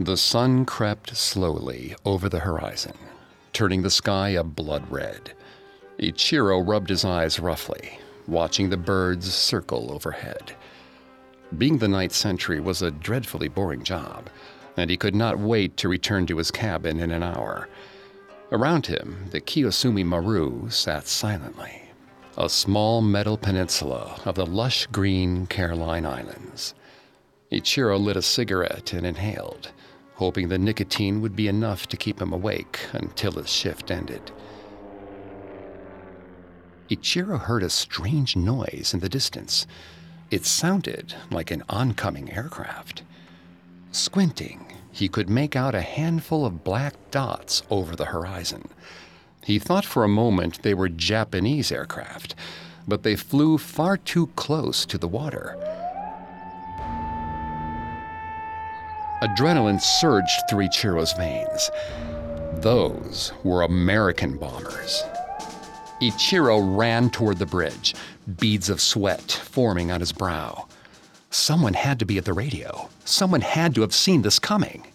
The sun crept slowly over the horizon, turning the sky a blood red. Ichiro rubbed his eyes roughly, watching the birds circle overhead. Being the night sentry was a dreadfully boring job, and he could not wait to return to his cabin in an hour. Around him, the Kiyosumi Maru sat silently, a small metal peninsula of the lush green Caroline Islands. Ichiro lit a cigarette and inhaled, hoping the nicotine would be enough to keep him awake until his shift ended. Ichiro heard a strange noise in the distance. It sounded like an oncoming aircraft. Squinting, he could make out a handful of black dots over the horizon. He thought for a moment they were Japanese aircraft, but they flew far too close to the water. Adrenaline surged through Ichiro's veins. Those were American bombers. Ichiro ran toward the bridge, beads of sweat forming on his brow. Someone had to be at the radio. Someone had to have seen this coming.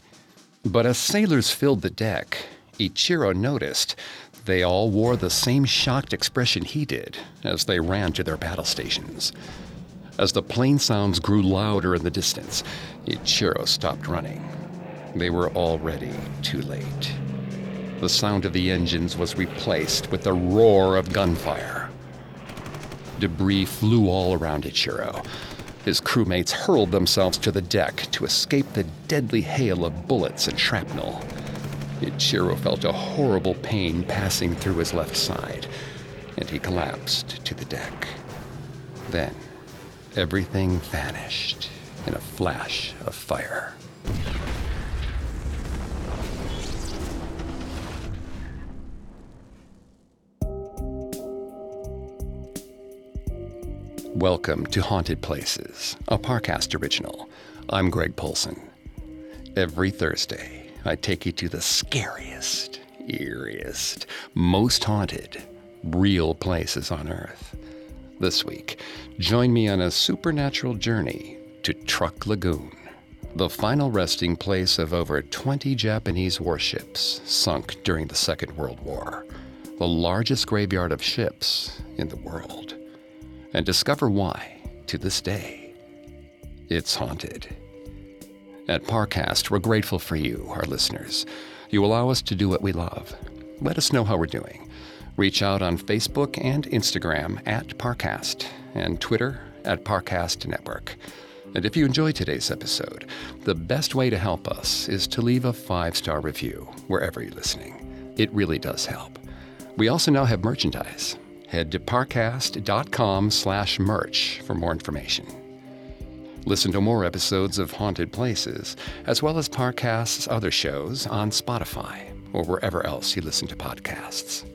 But as sailors filled the deck, Ichiro noticed they all wore the same shocked expression he did as they ran to their battle stations. As the plane sounds grew louder in the distance, Ichiro stopped running. They were already too late. The sound of the engines was replaced with the roar of gunfire. Debris flew all around Ichiro. His crewmates hurled themselves to the deck to escape the deadly hail of bullets and shrapnel. Ichiro felt a horrible pain passing through his left side, and he collapsed to the deck. Then, everything vanished in a flash of fire. Welcome to Haunted Places, a Parcast original. I'm Greg Polcyn. Every Thursday, I take you to the scariest, eeriest, most haunted, real places on Earth. This week, join me on a supernatural journey to Truk Lagoon, the final resting place of over 20 Japanese warships sunk during the Second World War, the largest graveyard of ships in the world and discover why, to this day, it's haunted. At Parcast, we're grateful for you, our listeners. You allow us to do what we love. Let us know how we're doing. Reach out on Facebook and Instagram at Parcast and Twitter at Parcast Network. And if you enjoyed today's episode, the best way to help us is to leave a five star review wherever you're listening. It really does help. We also now have merchandise. Head to parcast.com slash merch for more information. Listen to more episodes of Haunted Places, as well as Parcast's other shows on Spotify or wherever else you listen to podcasts.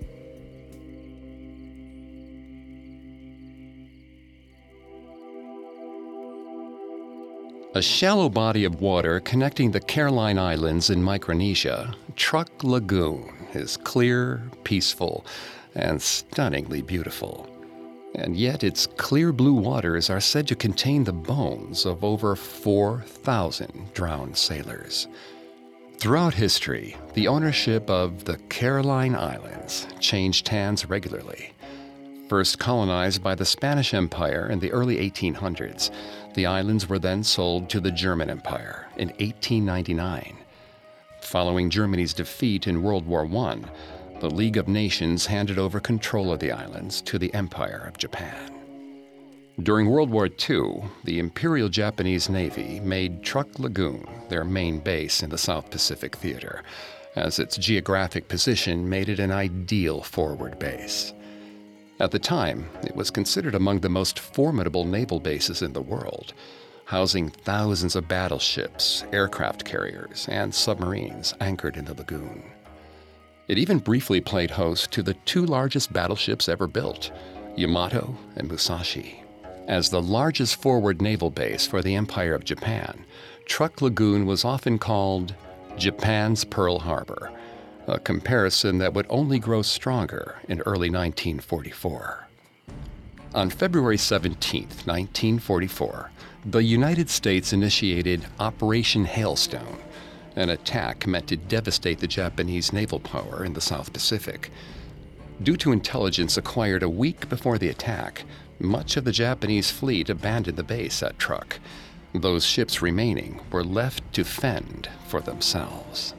A shallow body of water connecting the Caroline Islands in Micronesia, Truk Lagoon is clear, peaceful, and stunningly beautiful. And yet, its clear blue waters are said to contain the bones of over 4,000 drowned sailors. Throughout history, the ownership of the Caroline Islands changed hands regularly. First colonized by the Spanish Empire in the early 1800s, the islands were then sold to the German Empire in 1899. Following Germany's defeat in World War I, the League of Nations handed over control of the islands to the Empire of Japan. During World War II, the Imperial Japanese Navy made Truk Lagoon their main base in the South Pacific Theater, as its geographic position made it an ideal forward base. At the time, it was considered among the most formidable naval bases in the world, housing thousands of battleships, aircraft carriers, and submarines anchored in the lagoon. It even briefly played host to the two largest battleships ever built, Yamato and Musashi. As the largest forward naval base for the Empire of Japan, Truk Lagoon was often called Japan's Pearl Harbor, a comparison that would only grow stronger in early 1944. On February 17, 1944, the United States initiated Operation Hailstone an attack meant to devastate the Japanese naval power in the South Pacific. Due to intelligence acquired a week before the attack, much of the Japanese fleet abandoned the base at Truk. Those ships remaining were left to fend for themselves.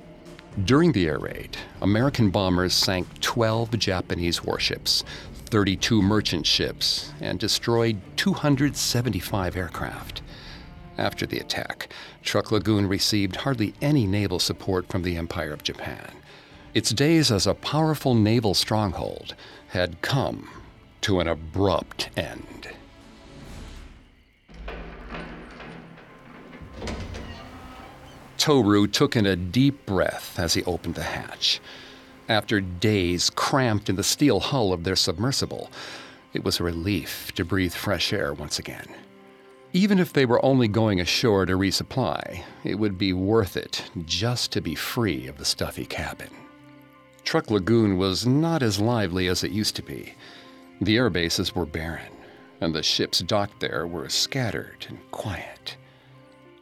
During the air raid, American bombers sank 12 Japanese warships, 32 merchant ships, and destroyed 275 aircraft. After the attack, Truk Lagoon received hardly any naval support from the Empire of Japan. Its days as a powerful naval stronghold had come to an abrupt end. Toru took in a deep breath as he opened the hatch. After days cramped in the steel hull of their submersible, it was a relief to breathe fresh air once again. Even if they were only going ashore to resupply, it would be worth it just to be free of the stuffy cabin. Truk Lagoon was not as lively as it used to be. The air bases were barren, and the ships docked there were scattered and quiet.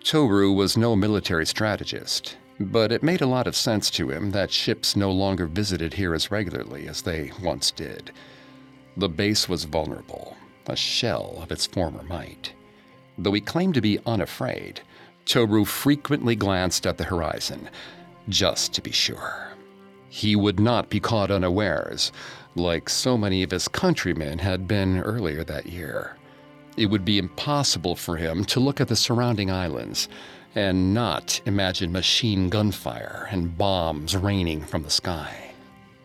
Toru was no military strategist, but it made a lot of sense to him that ships no longer visited here as regularly as they once did. The base was vulnerable, a shell of its former might. Though he claimed to be unafraid, Toru frequently glanced at the horizon, just to be sure. He would not be caught unawares, like so many of his countrymen had been earlier that year it would be impossible for him to look at the surrounding islands and not imagine machine gunfire and bombs raining from the sky.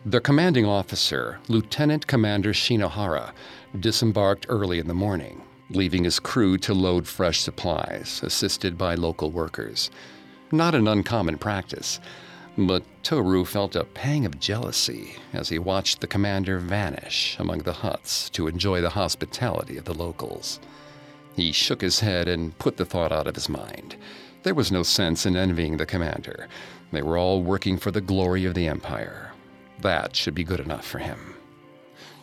The commanding officer, Lieutenant Commander Shinohara, disembarked early in the morning, leaving his crew to load fresh supplies, assisted by local workers. Not an uncommon practice, but Toru felt a pang of jealousy as he watched the commander vanish among the huts to enjoy the hospitality of the locals. He shook his head and put the thought out of his mind. There was no sense in envying the commander. They were all working for the glory of the Empire. That should be good enough for him.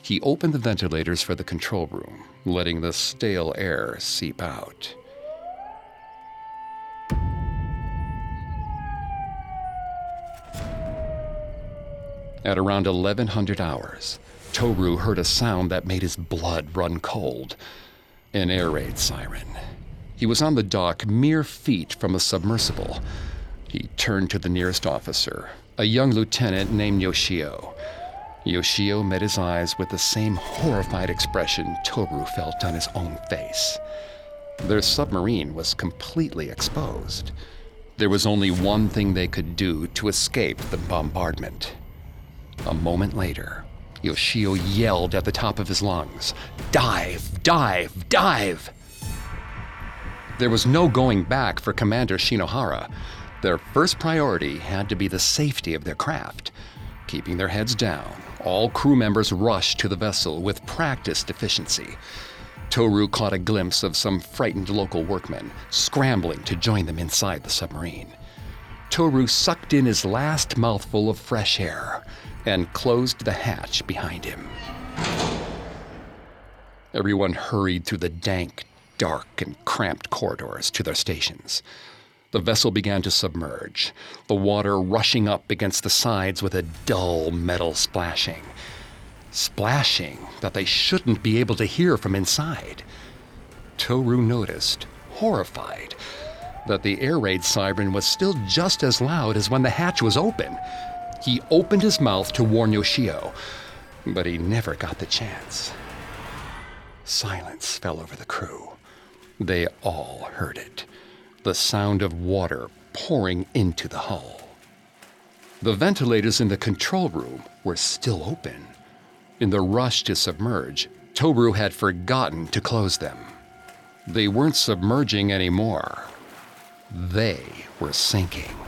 He opened the ventilators for the control room, letting the stale air seep out. At around 1100 hours, Toru heard a sound that made his blood run cold an air raid siren. He was on the dock mere feet from a submersible. He turned to the nearest officer, a young lieutenant named Yoshio. Yoshio met his eyes with the same horrified expression Toru felt on his own face. Their submarine was completely exposed. There was only one thing they could do to escape the bombardment. A moment later, Yoshio yelled at the top of his lungs Dive! Dive! Dive! There was no going back for Commander Shinohara. Their first priority had to be the safety of their craft. Keeping their heads down, all crew members rushed to the vessel with practiced efficiency. Toru caught a glimpse of some frightened local workmen scrambling to join them inside the submarine. Toru sucked in his last mouthful of fresh air and closed the hatch behind him. Everyone hurried through the dank, dark, and cramped corridors to their stations. The vessel began to submerge, the water rushing up against the sides with a dull metal splashing. Splashing that they shouldn't be able to hear from inside. Toru noticed, horrified, that the air raid siren was still just as loud as when the hatch was open. He opened his mouth to warn Yoshio, but he never got the chance. Silence fell over the crew. They all heard it the sound of water pouring into the hull. The ventilators in the control room were still open. In the rush to submerge, Toru had forgotten to close them. They weren't submerging anymore. They were sinking.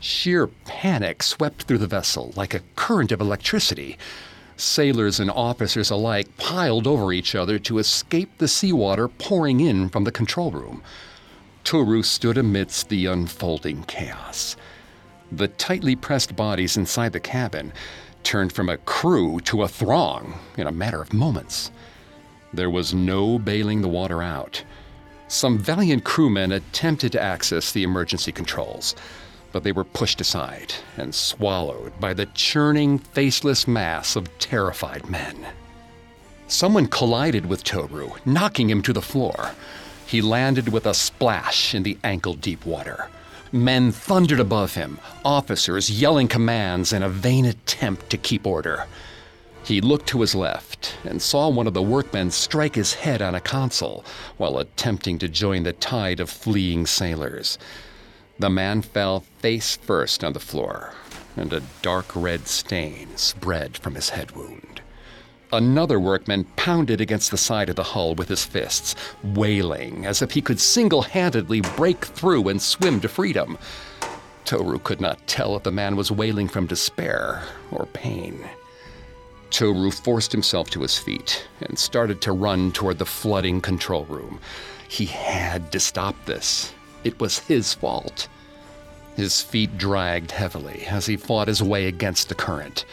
Sheer panic swept through the vessel like a current of electricity. Sailors and officers alike piled over each other to escape the seawater pouring in from the control room. Toru stood amidst the unfolding chaos. The tightly pressed bodies inside the cabin turned from a crew to a throng in a matter of moments. There was no bailing the water out. Some valiant crewmen attempted to access the emergency controls, but they were pushed aside and swallowed by the churning, faceless mass of terrified men. Someone collided with Toru, knocking him to the floor. He landed with a splash in the ankle deep water. Men thundered above him, officers yelling commands in a vain attempt to keep order. He looked to his left and saw one of the workmen strike his head on a console while attempting to join the tide of fleeing sailors. The man fell face first on the floor, and a dark red stain spread from his head wound. Another workman pounded against the side of the hull with his fists, wailing as if he could single handedly break through and swim to freedom. Toru could not tell if the man was wailing from despair or pain. Toru forced himself to his feet and started to run toward the flooding control room. He had to stop this. It was his fault. His feet dragged heavily as he fought his way against the current.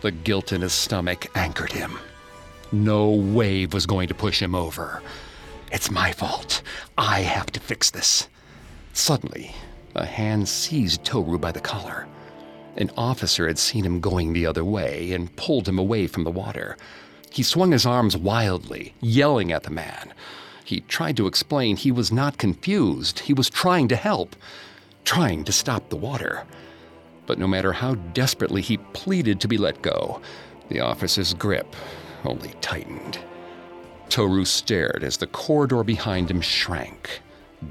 The guilt in his stomach anchored him. No wave was going to push him over. It's my fault. I have to fix this. Suddenly, a hand seized Toru by the collar. An officer had seen him going the other way and pulled him away from the water. He swung his arms wildly, yelling at the man. He tried to explain he was not confused. He was trying to help, trying to stop the water. But no matter how desperately he pleaded to be let go, the officer's grip only tightened. Toru stared as the corridor behind him shrank,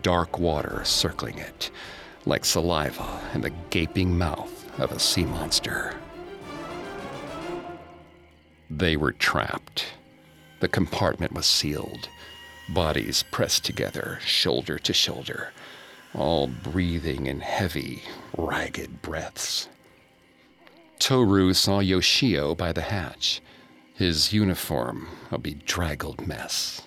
dark water circling it, like saliva in the gaping mouth of a sea monster. They were trapped. The compartment was sealed bodies pressed together, shoulder to shoulder, all breathing in heavy, ragged breaths. Toru saw Yoshio by the hatch, his uniform a bedraggled mess.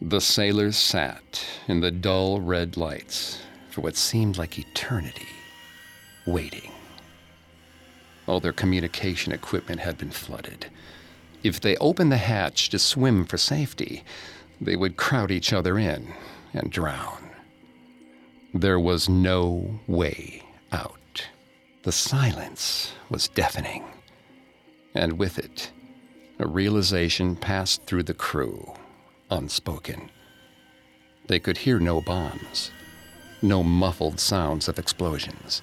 The sailors sat in the dull red lights for what seemed like eternity, waiting. All their communication equipment had been flooded. If they opened the hatch to swim for safety, they would crowd each other in and drown. There was no way out. The silence was deafening, and with it, a realization passed through the crew, unspoken. They could hear no bombs, no muffled sounds of explosions.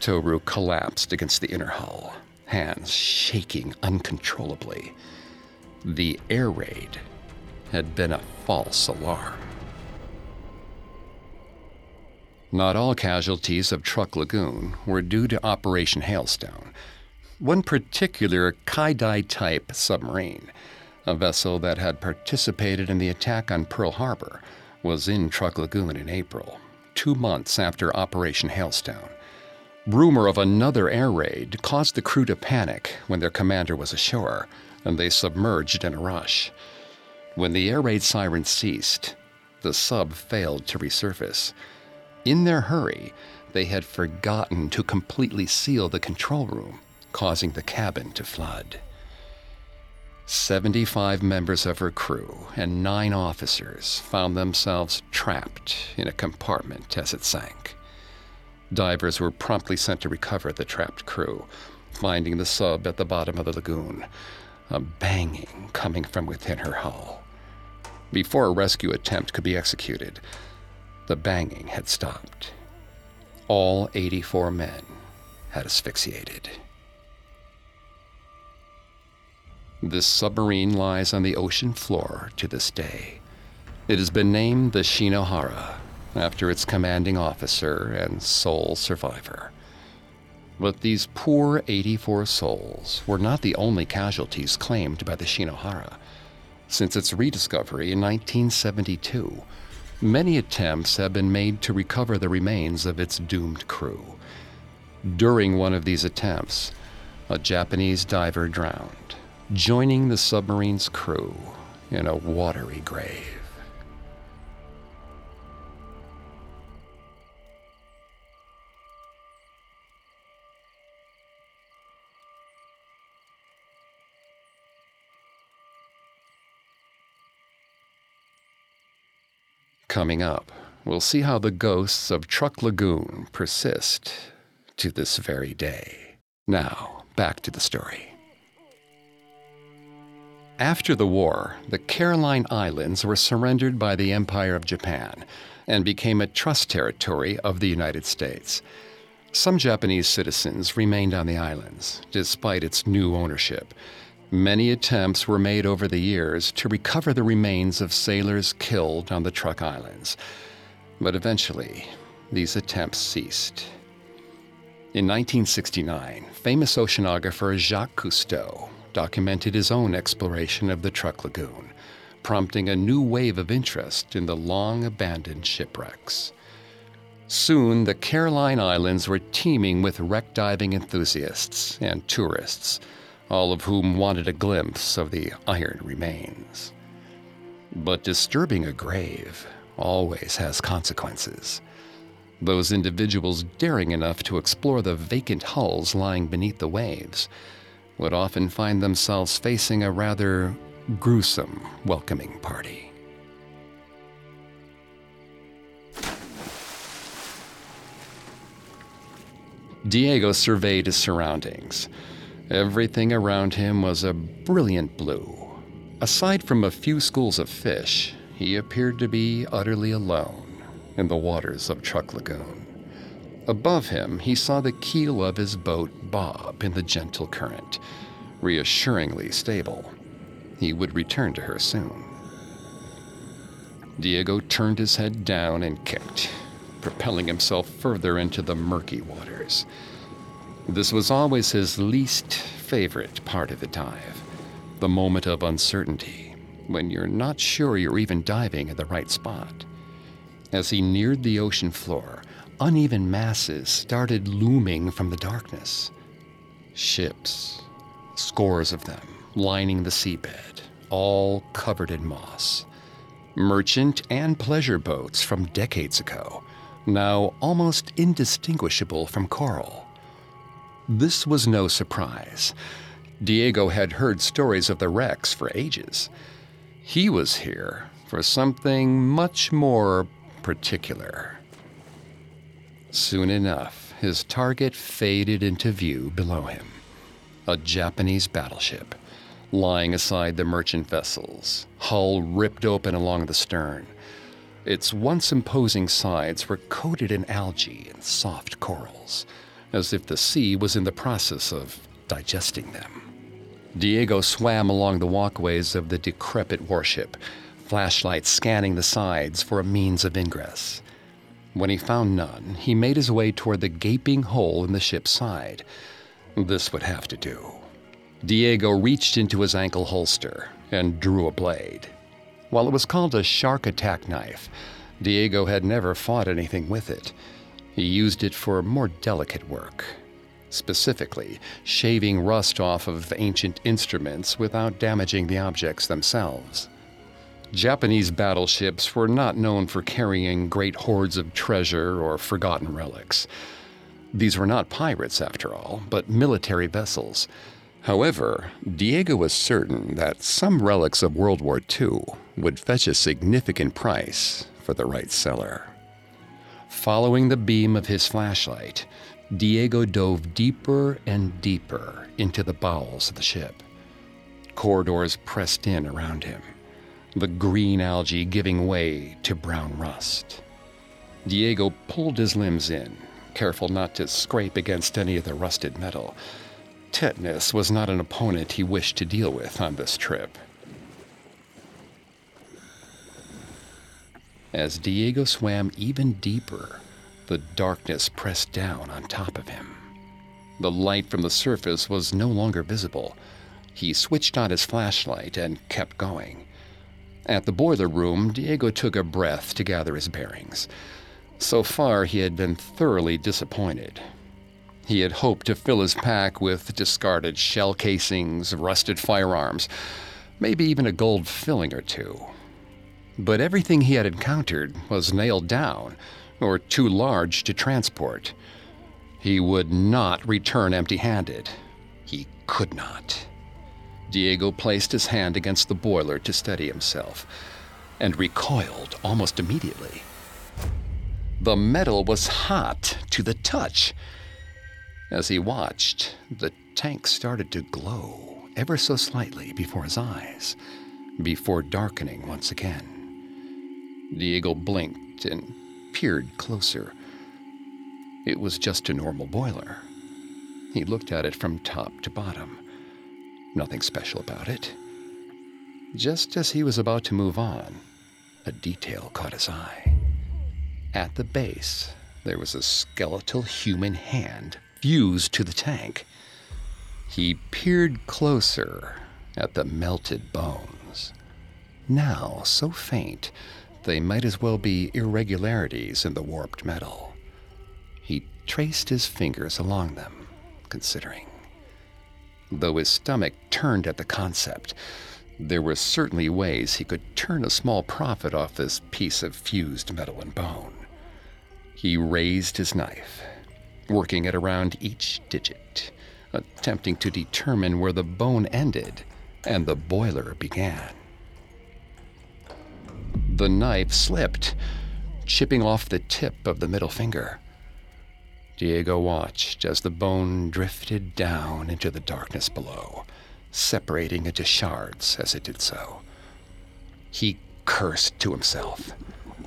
Toru collapsed against the inner hull, hands shaking uncontrollably. The air raid had been a false alarm. Not all casualties of Truk Lagoon were due to Operation Hailstone. One particular Kaidai type submarine, a vessel that had participated in the attack on Pearl Harbor, was in Truk Lagoon in April, two months after Operation Hailstone. Rumor of another air raid caused the crew to panic when their commander was ashore, and they submerged in a rush. When the air raid siren ceased, the sub failed to resurface. In their hurry, they had forgotten to completely seal the control room, causing the cabin to flood. 75 members of her crew and nine officers found themselves trapped in a compartment as it sank. Divers were promptly sent to recover the trapped crew, finding the sub at the bottom of the lagoon, a banging coming from within her hull. Before a rescue attempt could be executed, the banging had stopped. All 84 men had asphyxiated. This submarine lies on the ocean floor to this day. It has been named the Shinohara after its commanding officer and sole survivor. But these poor 84 souls were not the only casualties claimed by the Shinohara. Since its rediscovery in 1972, many attempts have been made to recover the remains of its doomed crew. During one of these attempts, a Japanese diver drowned, joining the submarine's crew in a watery grave. Coming up, we'll see how the ghosts of Truk Lagoon persist to this very day. Now, back to the story. After the war, the Caroline Islands were surrendered by the Empire of Japan and became a trust territory of the United States. Some Japanese citizens remained on the islands, despite its new ownership. Many attempts were made over the years to recover the remains of sailors killed on the Truk Islands, but eventually these attempts ceased. In 1969, famous oceanographer Jacques Cousteau documented his own exploration of the Truk Lagoon, prompting a new wave of interest in the long abandoned shipwrecks. Soon, the Caroline Islands were teeming with wreck diving enthusiasts and tourists, all of whom wanted a glimpse of the iron remains. But disturbing a grave always has consequences. Those individuals daring enough to explore the vacant hulls lying beneath the waves would often find themselves facing a rather gruesome welcoming party. Diego surveyed his surroundings. Everything around him was a brilliant blue. Aside from a few schools of fish, he appeared to be utterly alone in the waters of Truk Lagoon. Above him, he saw the keel of his boat bob in the gentle current, reassuringly stable. He would return to her soon. Diego turned his head down and kicked, propelling himself further into the murky waters. This was always his least favorite part of the dive the moment of uncertainty, when you're not sure you're even diving at the right spot. As he neared the ocean floor, uneven masses started looming from the darkness. Ships, scores of them, lining the seabed, all covered in moss. Merchant and pleasure boats from decades ago, now almost indistinguishable from coral. This was no surprise. Diego had heard stories of the wrecks for ages. He was here for something much more particular. Soon enough, his target faded into view below him a Japanese battleship, lying aside the merchant vessels, hull ripped open along the stern. Its once imposing sides were coated in algae and soft corals, as if the sea was in the process of digesting them. Diego swam along the walkways of the decrepit warship, flashlight scanning the sides for a means of ingress. When he found none, he made his way toward the gaping hole in the ship's side. This would have to do. Diego reached into his ankle holster and drew a blade. While it was called a shark attack knife, Diego had never fought anything with it. He used it for more delicate work, specifically shaving rust off of ancient instruments without damaging the objects themselves. Japanese battleships were not known for carrying great hoards of treasure or forgotten relics. These were not pirates, after all, but military vessels. However, Diego was certain that some relics of World War II would fetch a significant price for the right seller. Following the beam of his flashlight, Diego dove deeper and deeper into the bowels of the ship. Corridors pressed in around him the green algae giving way to brown rust. Diego pulled his limbs in, careful not to scrape against any of the rusted metal. Tetanus was not an opponent he wished to deal with on this trip. As Diego swam even deeper, the darkness pressed down on top of him. The light from the surface was no longer visible. He switched on his flashlight and kept going. At the boiler room, Diego took a breath to gather his bearings. So far, he had been thoroughly disappointed. He had hoped to fill his pack with discarded shell casings, rusted firearms, maybe even a gold filling or two. But everything he had encountered was nailed down or too large to transport. He would not return empty handed. He could not. Diego placed his hand against the boiler to steady himself. and recoiled almost immediately. The metal was hot to the touch. As he watched, the tank started to glow ever so slightly before his eyes, before darkening once again. Diego blinked and peered closer. It was just a normal boiler. He looked at it from top to bottom. Nothing special about it. Just as he was about to move on, a detail caught his eye. At the base, there was a skeletal human hand fused to the tank. He peered closer at the melted bones. Now so faint, they might as well be irregularities in the warped metal. He traced his fingers along them, considering. Though his stomach turned at the concept, there were certainly ways he could turn a small profit off this piece of fused metal and bone. He raised his knife, working it around each digit, attempting to determine where the bone ended and the boiler began. The knife slipped, chipping off the tip of the middle finger. Diego watched as the bone drifted down into the darkness below, separating into shards as it did so. He cursed to himself,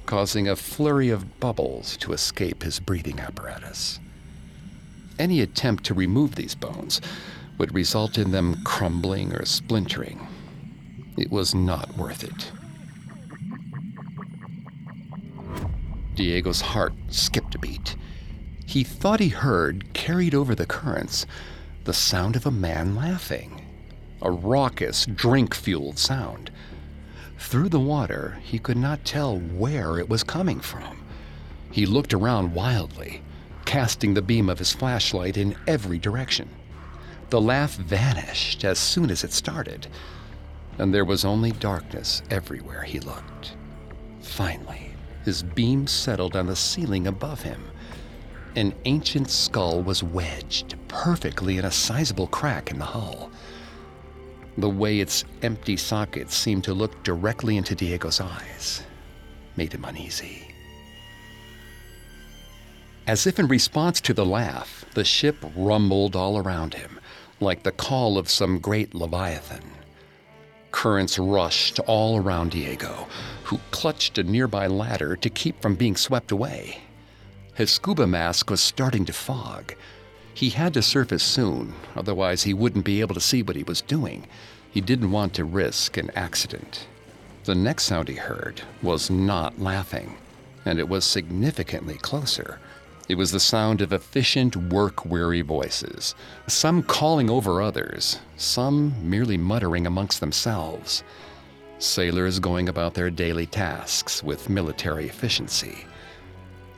causing a flurry of bubbles to escape his breathing apparatus. Any attempt to remove these bones would result in them crumbling or splintering. It was not worth it. Diego's heart skipped a beat. He thought he heard, carried over the currents, the sound of a man laughing. A raucous, drink fueled sound. Through the water, he could not tell where it was coming from. He looked around wildly, casting the beam of his flashlight in every direction. The laugh vanished as soon as it started, and there was only darkness everywhere he looked. Finally, his beam settled on the ceiling above him. An ancient skull was wedged perfectly in a sizable crack in the hull. The way its empty sockets seemed to look directly into Diego's eyes made him uneasy. As if in response to the laugh, the ship rumbled all around him, like the call of some great leviathan. Currents rushed all around Diego, who clutched a nearby ladder to keep from being swept away. His scuba mask was starting to fog. He had to surface soon, otherwise, he wouldn't be able to see what he was doing. He didn't want to risk an accident. The next sound he heard was not laughing, and it was significantly closer. It was the sound of efficient, work weary voices, some calling over others, some merely muttering amongst themselves. Sailors going about their daily tasks with military efficiency.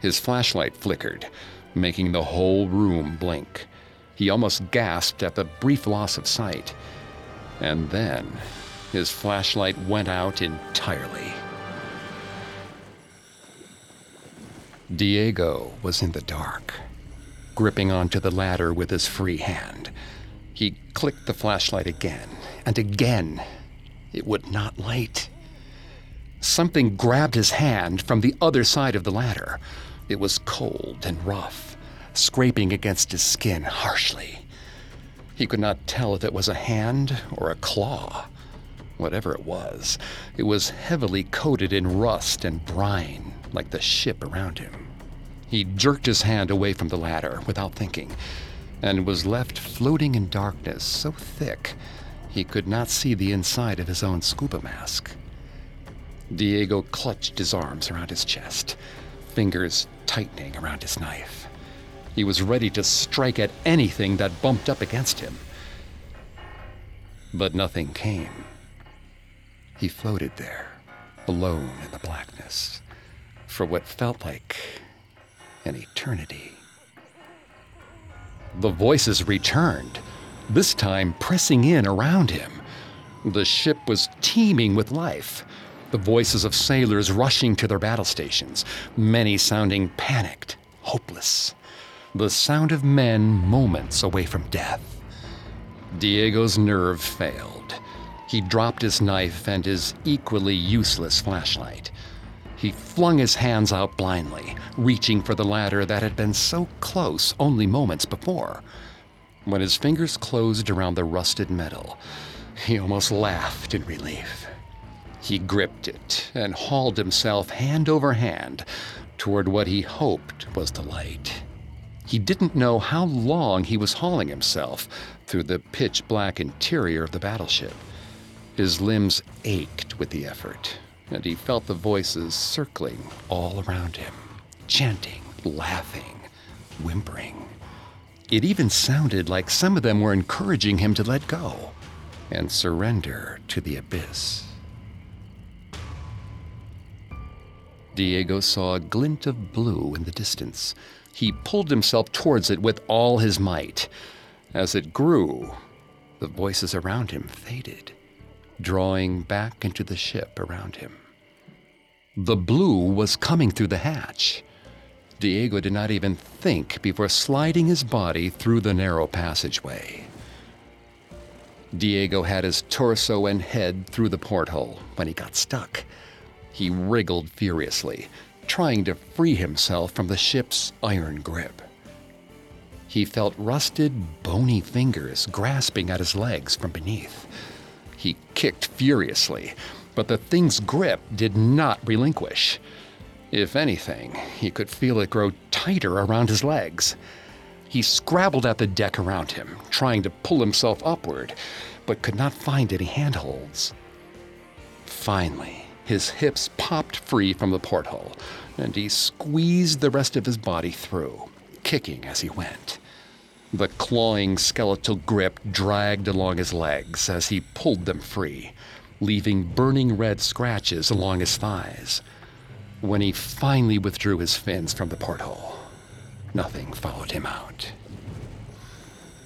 His flashlight flickered, making the whole room blink. He almost gasped at the brief loss of sight. And then his flashlight went out entirely. Diego was in the dark, gripping onto the ladder with his free hand. He clicked the flashlight again and again. It would not light. Something grabbed his hand from the other side of the ladder. It was cold and rough, scraping against his skin harshly. He could not tell if it was a hand or a claw. Whatever it was, it was heavily coated in rust and brine like the ship around him. He jerked his hand away from the ladder without thinking, and was left floating in darkness so thick he could not see the inside of his own scuba mask. Diego clutched his arms around his chest, fingers tightening around his knife. He was ready to strike at anything that bumped up against him. But nothing came. He floated there, alone in the blackness, for what felt like an eternity. The voices returned, this time pressing in around him. The ship was teeming with life. The voices of sailors rushing to their battle stations, many sounding panicked, hopeless. The sound of men moments away from death. Diego's nerve failed. He dropped his knife and his equally useless flashlight. He flung his hands out blindly, reaching for the ladder that had been so close only moments before. When his fingers closed around the rusted metal, he almost laughed in relief. He gripped it and hauled himself hand over hand toward what he hoped was the light. He didn't know how long he was hauling himself through the pitch black interior of the battleship. His limbs ached with the effort, and he felt the voices circling all around him, chanting, laughing, whimpering. It even sounded like some of them were encouraging him to let go and surrender to the abyss. Diego saw a glint of blue in the distance. He pulled himself towards it with all his might. As it grew, the voices around him faded, drawing back into the ship around him. The blue was coming through the hatch. Diego did not even think before sliding his body through the narrow passageway. Diego had his torso and head through the porthole when he got stuck. He wriggled furiously, trying to free himself from the ship's iron grip. He felt rusted, bony fingers grasping at his legs from beneath. He kicked furiously, but the thing's grip did not relinquish. If anything, he could feel it grow tighter around his legs. He scrabbled at the deck around him, trying to pull himself upward, but could not find any handholds. Finally, his hips popped free from the porthole, and he squeezed the rest of his body through, kicking as he went. The clawing skeletal grip dragged along his legs as he pulled them free, leaving burning red scratches along his thighs. When he finally withdrew his fins from the porthole, nothing followed him out.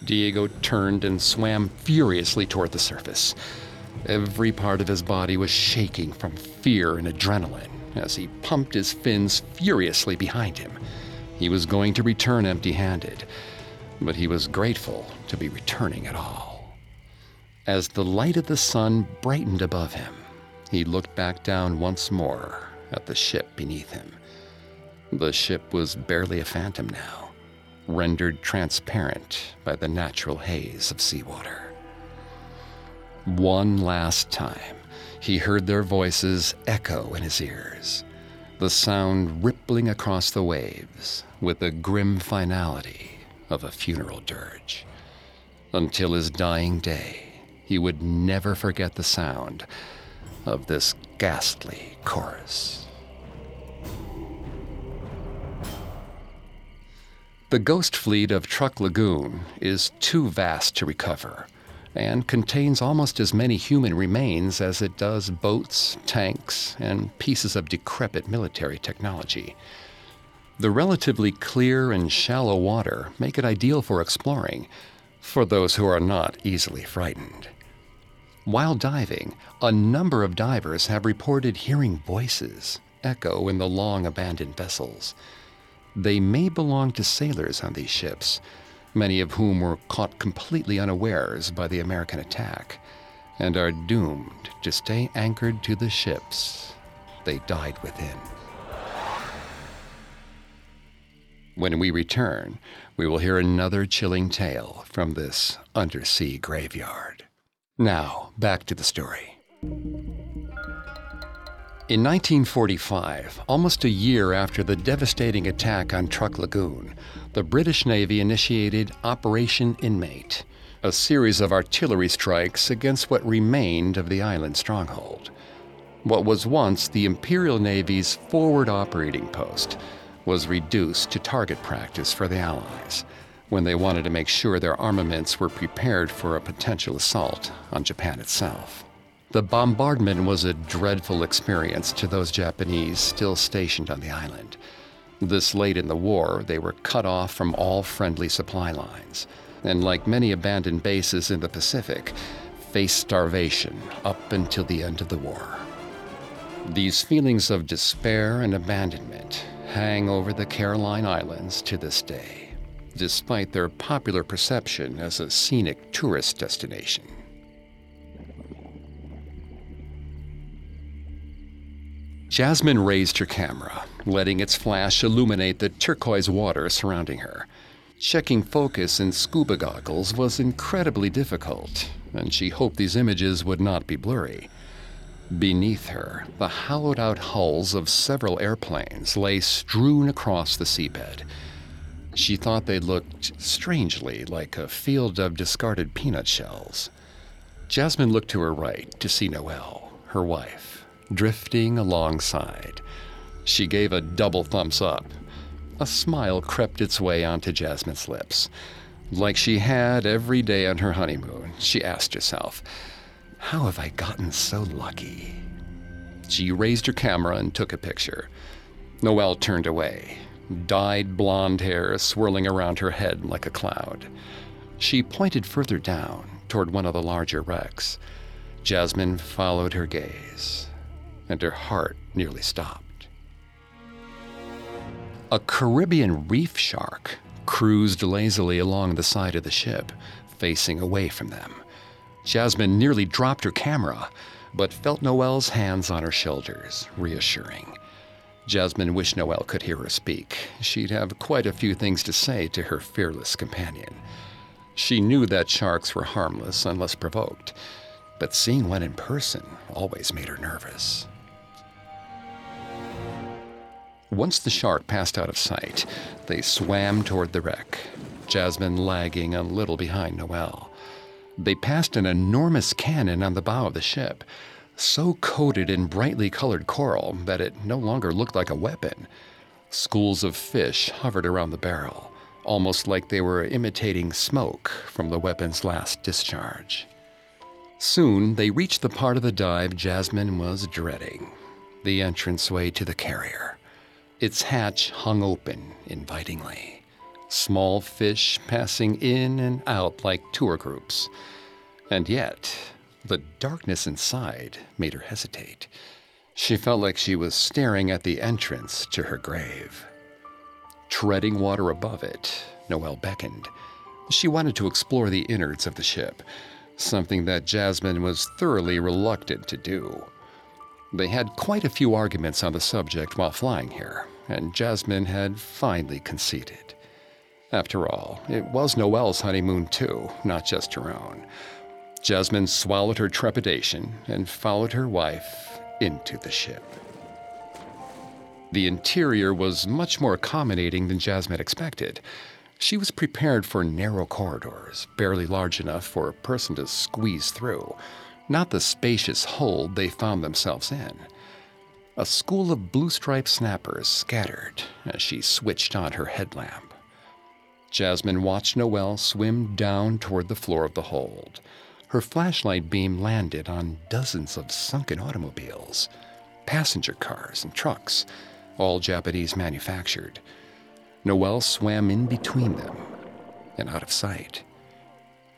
Diego turned and swam furiously toward the surface. Every part of his body was shaking from fear and adrenaline as he pumped his fins furiously behind him. He was going to return empty handed, but he was grateful to be returning at all. As the light of the sun brightened above him, he looked back down once more at the ship beneath him. The ship was barely a phantom now, rendered transparent by the natural haze of seawater. One last time, he heard their voices echo in his ears, the sound rippling across the waves with a grim finality of a funeral dirge. Until his dying day, he would never forget the sound of this ghastly chorus. The ghost fleet of Truk Lagoon is too vast to recover and contains almost as many human remains as it does boats, tanks, and pieces of decrepit military technology. The relatively clear and shallow water make it ideal for exploring, for those who are not easily frightened. While diving, a number of divers have reported hearing voices echo in the long abandoned vessels. They may belong to sailors on these ships, many of whom were caught completely unawares by the American attack and are doomed to stay anchored to the ships they died within. When we return, we will hear another chilling tale from this undersea graveyard. Now, back to the story. In 1945, almost a year after the devastating attack on Truk Lagoon, the British Navy initiated Operation Inmate, a series of artillery strikes against what remained of the island stronghold. What was once the Imperial Navy's forward operating post was reduced to target practice for the Allies when they wanted to make sure their armaments were prepared for a potential assault on Japan itself. The bombardment was a dreadful experience to those Japanese still stationed on the island. This late in the war, they were cut off from all friendly supply lines, and like many abandoned bases in the Pacific, faced starvation up until the end of the war. These feelings of despair and abandonment hang over the Caroline Islands to this day, despite their popular perception as a scenic tourist destination. Jasmine raised her camera, letting its flash illuminate the turquoise water surrounding her. Checking focus in scuba goggles was incredibly difficult, and she hoped these images would not be blurry. Beneath her, the hollowed out hulls of several airplanes lay strewn across the seabed. She thought they looked strangely like a field of discarded peanut shells. Jasmine looked to her right to see Noelle, her wife, drifting alongside. She gave a double thumbs up. A smile crept its way onto Jasmine's lips. Like she had every day on her honeymoon, she asked herself, How have I gotten so lucky? She raised her camera and took a picture. Noelle turned away, dyed blonde hair swirling around her head like a cloud. She pointed further down toward one of the larger wrecks. Jasmine followed her gaze, and her heart nearly stopped. A Caribbean reef shark cruised lazily along the side of the ship, facing away from them. Jasmine nearly dropped her camera, but felt Noelle's hands on her shoulders, reassuring. Jasmine wished Noelle could hear her speak. She'd have quite a few things to say to her fearless companion. She knew that sharks were harmless unless provoked, but seeing one in person always made her nervous. Once the shark passed out of sight, they swam toward the wreck, Jasmine lagging a little behind Noelle. They passed an enormous cannon on the bow of the ship, so coated in brightly colored coral that it no longer looked like a weapon. Schools of fish hovered around the barrel, almost like they were imitating smoke from the weapon's last discharge. Soon they reached the part of the dive Jasmine was dreading the entranceway to the carrier. Its hatch hung open invitingly, small fish passing in and out like tour groups. And yet, the darkness inside made her hesitate. She felt like she was staring at the entrance to her grave. Treading water above it, Noelle beckoned. She wanted to explore the innards of the ship, something that Jasmine was thoroughly reluctant to do. They had quite a few arguments on the subject while flying here, and Jasmine had finally conceded. After all, it was Noelle's honeymoon too, not just her own. Jasmine swallowed her trepidation and followed her wife into the ship. The interior was much more accommodating than Jasmine expected. She was prepared for narrow corridors, barely large enough for a person to squeeze through, not the spacious hold they found themselves in. A school of blue striped snappers scattered as she switched on her headlamp. Jasmine watched Noelle swim down toward the floor of the hold. Her flashlight beam landed on dozens of sunken automobiles, passenger cars, and trucks all Japanese manufactured. Noelle swam in between them and out of sight.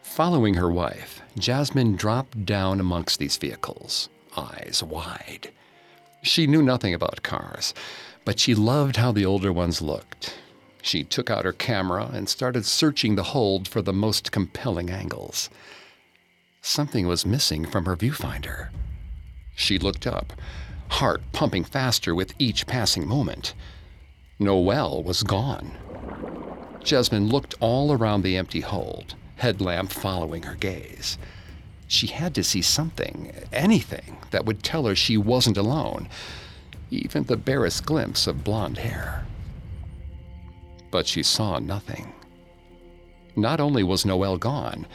Following her wife, Jasmine dropped down amongst these vehicles, eyes wide. She knew nothing about cars, but she loved how the older ones looked. She took out her camera and started searching the hold for the most compelling angles. Something was missing from her viewfinder. She looked up, heart pumping faster with each passing moment. Noelle was gone. Jasmine looked all around the empty hold, headlamp following her gaze. She had to see something, anything, that would tell her she wasn't alone, even the barest glimpse of blonde hair. But she saw nothing. Not only was Noelle gone,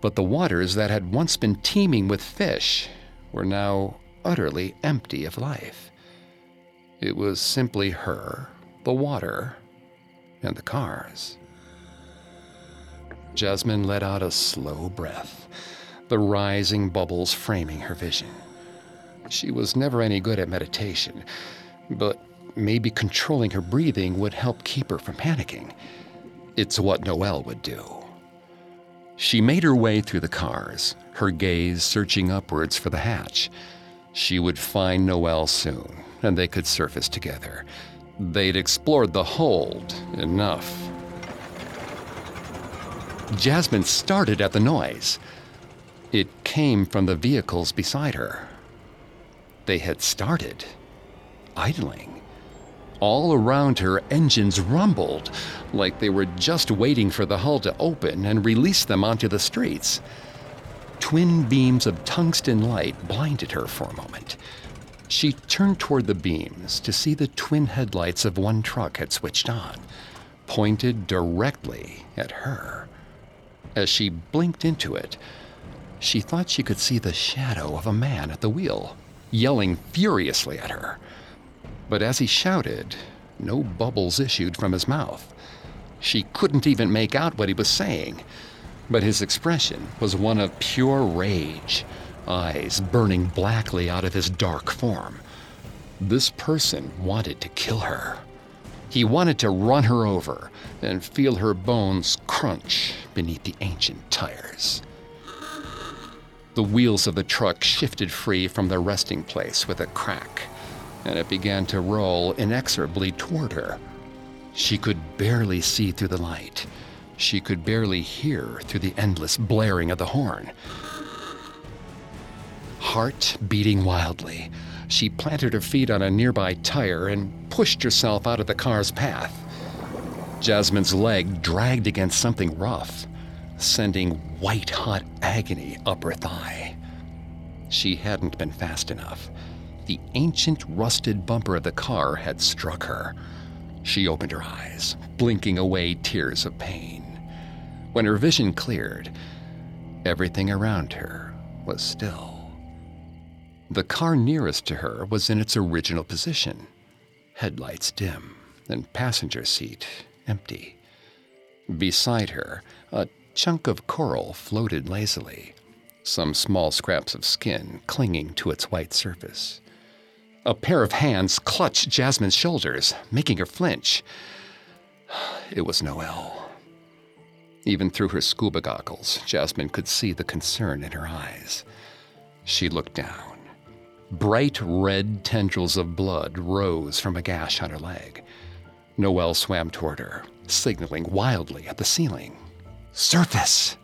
but the waters that had once been teeming with fish were now utterly empty of life. It was simply her, the water, and the cars. Jasmine let out a slow breath, the rising bubbles framing her vision. She was never any good at meditation, but maybe controlling her breathing would help keep her from panicking. It's what Noelle would do. She made her way through the cars, her gaze searching upwards for the hatch. She would find Noelle soon, and they could surface together. They'd explored the hold enough. Jasmine started at the noise. It came from the vehicles beside her. They had started. idling. All around her, engines rumbled, like they were just waiting for the hull to open and release them onto the streets. Twin beams of tungsten light blinded her for a moment. She turned toward the beams to see the twin headlights of one truck had switched on, pointed directly at her. As she blinked into it, she thought she could see the shadow of a man at the wheel, yelling furiously at her. But as he shouted, no bubbles issued from his mouth. She couldn't even make out what he was saying, but his expression was one of pure rage, eyes burning blackly out of his dark form. This person wanted to kill her. He wanted to run her over and feel her bones crunch beneath the ancient tires. The wheels of the truck shifted free from their resting place with a crack, and it began to roll inexorably toward her. She could barely see through the light. She could barely hear through the endless blaring of the horn. Heart beating wildly, she planted her feet on a nearby tire and pushed herself out of the car's path. Jasmine's leg dragged against something rough sending white hot agony up her thigh. She hadn't been fast enough. The ancient rusted bumper of the car had struck her. She opened her eyes, blinking away tears of pain. When her vision cleared, everything around her was still. The car nearest to her was in its original position, headlights dim, and passenger seat empty. Beside her, a chunk of coral floated lazily, some small scraps of skin clinging to its white surface. A pair of hands clutched Jasmine's shoulders, making her flinch. It was Noelle. Even through her scuba goggles, Jasmine could see the concern in her eyes. She looked down. Bright red tendrils of blood rose from a gash on her leg. Noelle swam toward her, signaling wildly at the ceiling. Surface!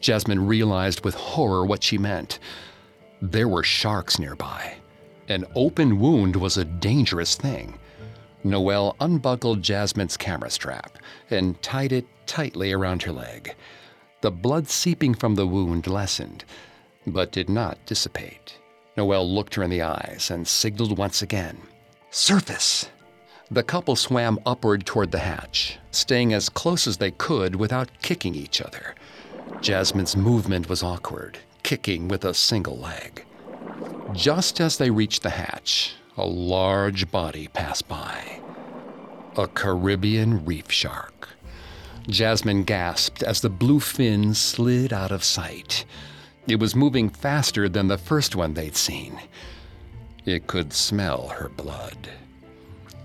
Jasmine realized with horror what she meant. There were sharks nearby. An open wound was a dangerous thing. Noelle unbuckled Jasmine's camera strap and tied it tightly around her leg. The blood seeping from the wound lessened, but did not dissipate. Noelle looked her in the eyes and signaled once again. Surface! The couple swam upward toward the hatch, staying as close as they could without kicking each other. Jasmine's movement was awkward, kicking with a single leg. Just as they reached the hatch, a large body passed by. A Caribbean reef shark. Jasmine gasped as the blue fin slid out of sight. It was moving faster than the first one they'd seen. It could smell her blood.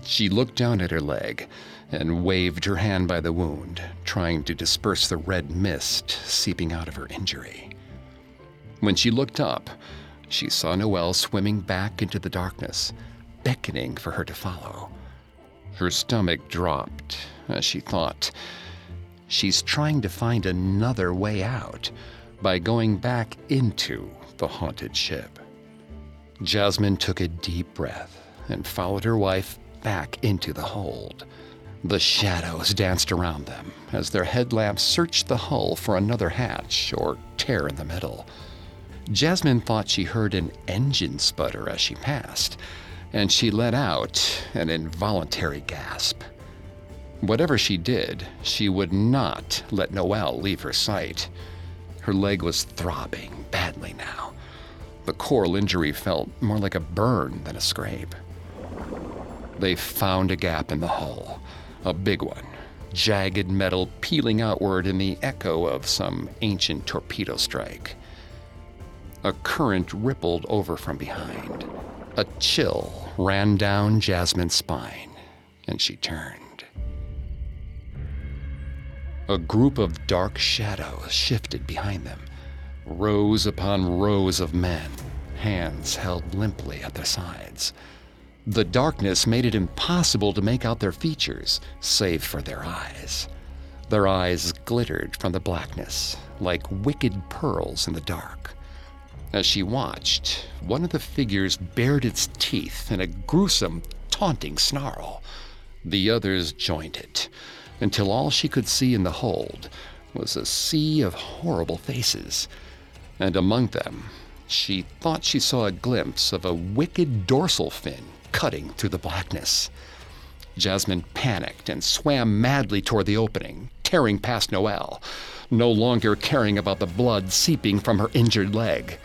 She looked down at her leg and waved her hand by the wound, trying to disperse the red mist seeping out of her injury. When she looked up, she saw Noelle swimming back into the darkness, beckoning for her to follow. Her stomach dropped as she thought, she's trying to find another way out by going back into the haunted ship. Jasmine took a deep breath and followed her wife back into the hold. The shadows danced around them as their headlamps searched the hull for another hatch or tear in the middle. Jasmine thought she heard an engine sputter as she passed, and she let out an involuntary gasp. Whatever she did, she would not let Noelle leave her sight. Her leg was throbbing badly now. The coral injury felt more like a burn than a scrape. They found a gap in the hull, a big one, jagged metal peeling outward in the echo of some ancient torpedo strike. A current rippled over from behind. A chill ran down Jasmine's spine, and she turned. A group of dark shadows shifted behind them, rows upon rows of men, hands held limply at their sides. The darkness made it impossible to make out their features, save for their eyes. Their eyes glittered from the blackness, like wicked pearls in the dark. As she watched, one of the figures bared its teeth in a gruesome, taunting snarl. The others joined it, until all she could see in the hold was a sea of horrible faces. And among them, she thought she saw a glimpse of a wicked dorsal fin cutting through the blackness. Jasmine panicked and swam madly toward the opening, tearing past Noelle, no longer caring about the blood seeping from her injured leg.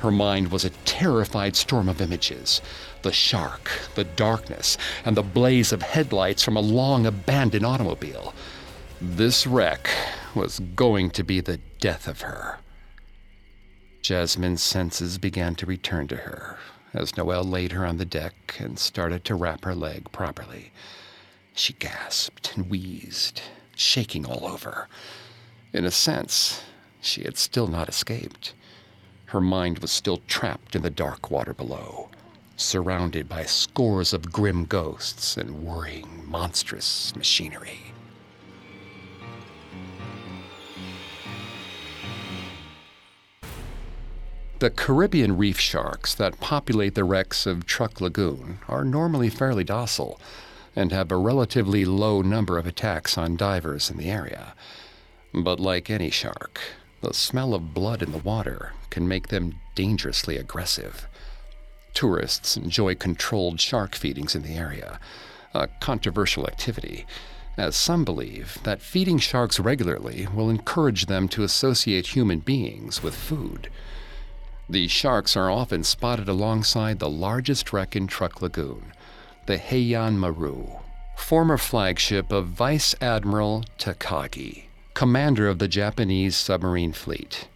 Her mind was a terrified storm of images the shark, the darkness, and the blaze of headlights from a long abandoned automobile. This wreck was going to be the death of her. Jasmine's senses began to return to her as Noelle laid her on the deck and started to wrap her leg properly. She gasped and wheezed, shaking all over. In a sense, she had still not escaped. Her mind was still trapped in the dark water below, surrounded by scores of grim ghosts and worrying, monstrous machinery. The Caribbean reef sharks that populate the wrecks of Truk Lagoon are normally fairly docile and have a relatively low number of attacks on divers in the area. But like any shark, the smell of blood in the water can make them dangerously aggressive. Tourists enjoy controlled shark feedings in the area, a controversial activity, as some believe that feeding sharks regularly will encourage them to associate human beings with food. These sharks are often spotted alongside the largest wreck in Truk Lagoon, the Heian Maru, former flagship of Vice Admiral Takagi commander of the Japanese submarine fleet.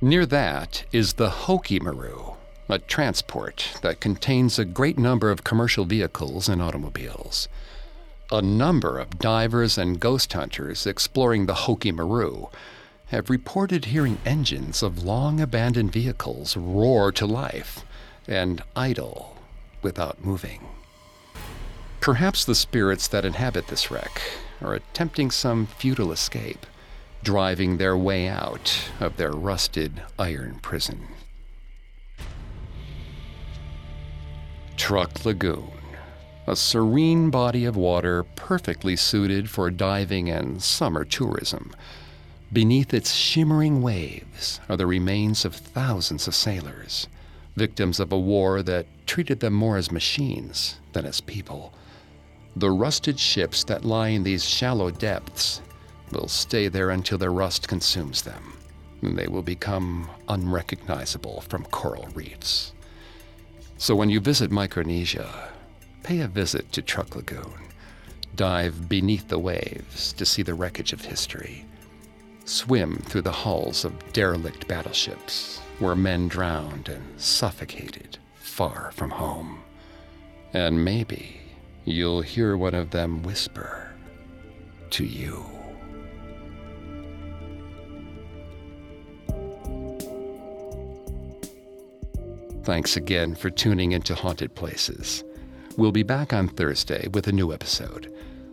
Near that is the Hoki Maru, a transport that contains a great number of commercial vehicles and automobiles. A number of divers and ghost hunters exploring the Hoki Maru have reported hearing engines of long abandoned vehicles roar to life and idle without moving. Perhaps the spirits that inhabit this wreck are attempting some futile escape, driving their way out of their rusted iron prison. Truk Lagoon, a serene body of water perfectly suited for diving and summer tourism. Beneath its shimmering waves are the remains of thousands of sailors, victims of a war that treated them more as machines than as people. The rusted ships that lie in these shallow depths will stay there until their rust consumes them. They will become unrecognizable from coral reefs. So when you visit Micronesia, pay a visit to Truk Lagoon. Dive beneath the waves to see the wreckage of history. Swim through the hulls of derelict battleships where men drowned and suffocated far from home. And maybe you'll hear one of them whisper to you. Thanks again for tuning into Haunted Places. We'll be back on Thursday with a new episode.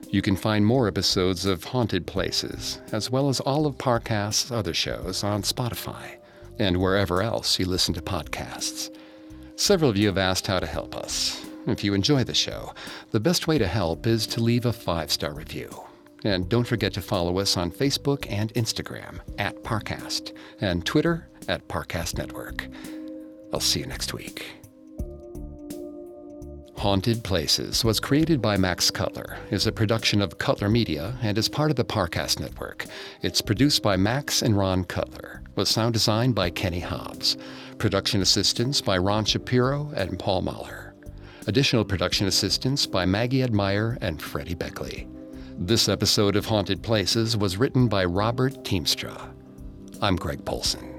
You can find more episodes of Haunted Places, as well as all of Parcast's other shows on Spotify and wherever else you listen to podcasts. Several of you have asked how to help us. If you enjoy the show, the best way to help is to leave a five star review. And don't forget to follow us on Facebook and Instagram at Parcast and Twitter at Parcast Network. I'll see you next week. Haunted Places was created by Max Cutler, is a production of Cutler Media, and is part of the Parcast Network. It's produced by Max and Ron Cutler, with sound design by Kenny Hobbs. Production assistance by Ron Shapiro and Paul Mahler. Additional production assistance by Maggie Admire and Freddie Beckley. This episode of Haunted Places was written by Robert Teamstra. I'm Greg Polcyn.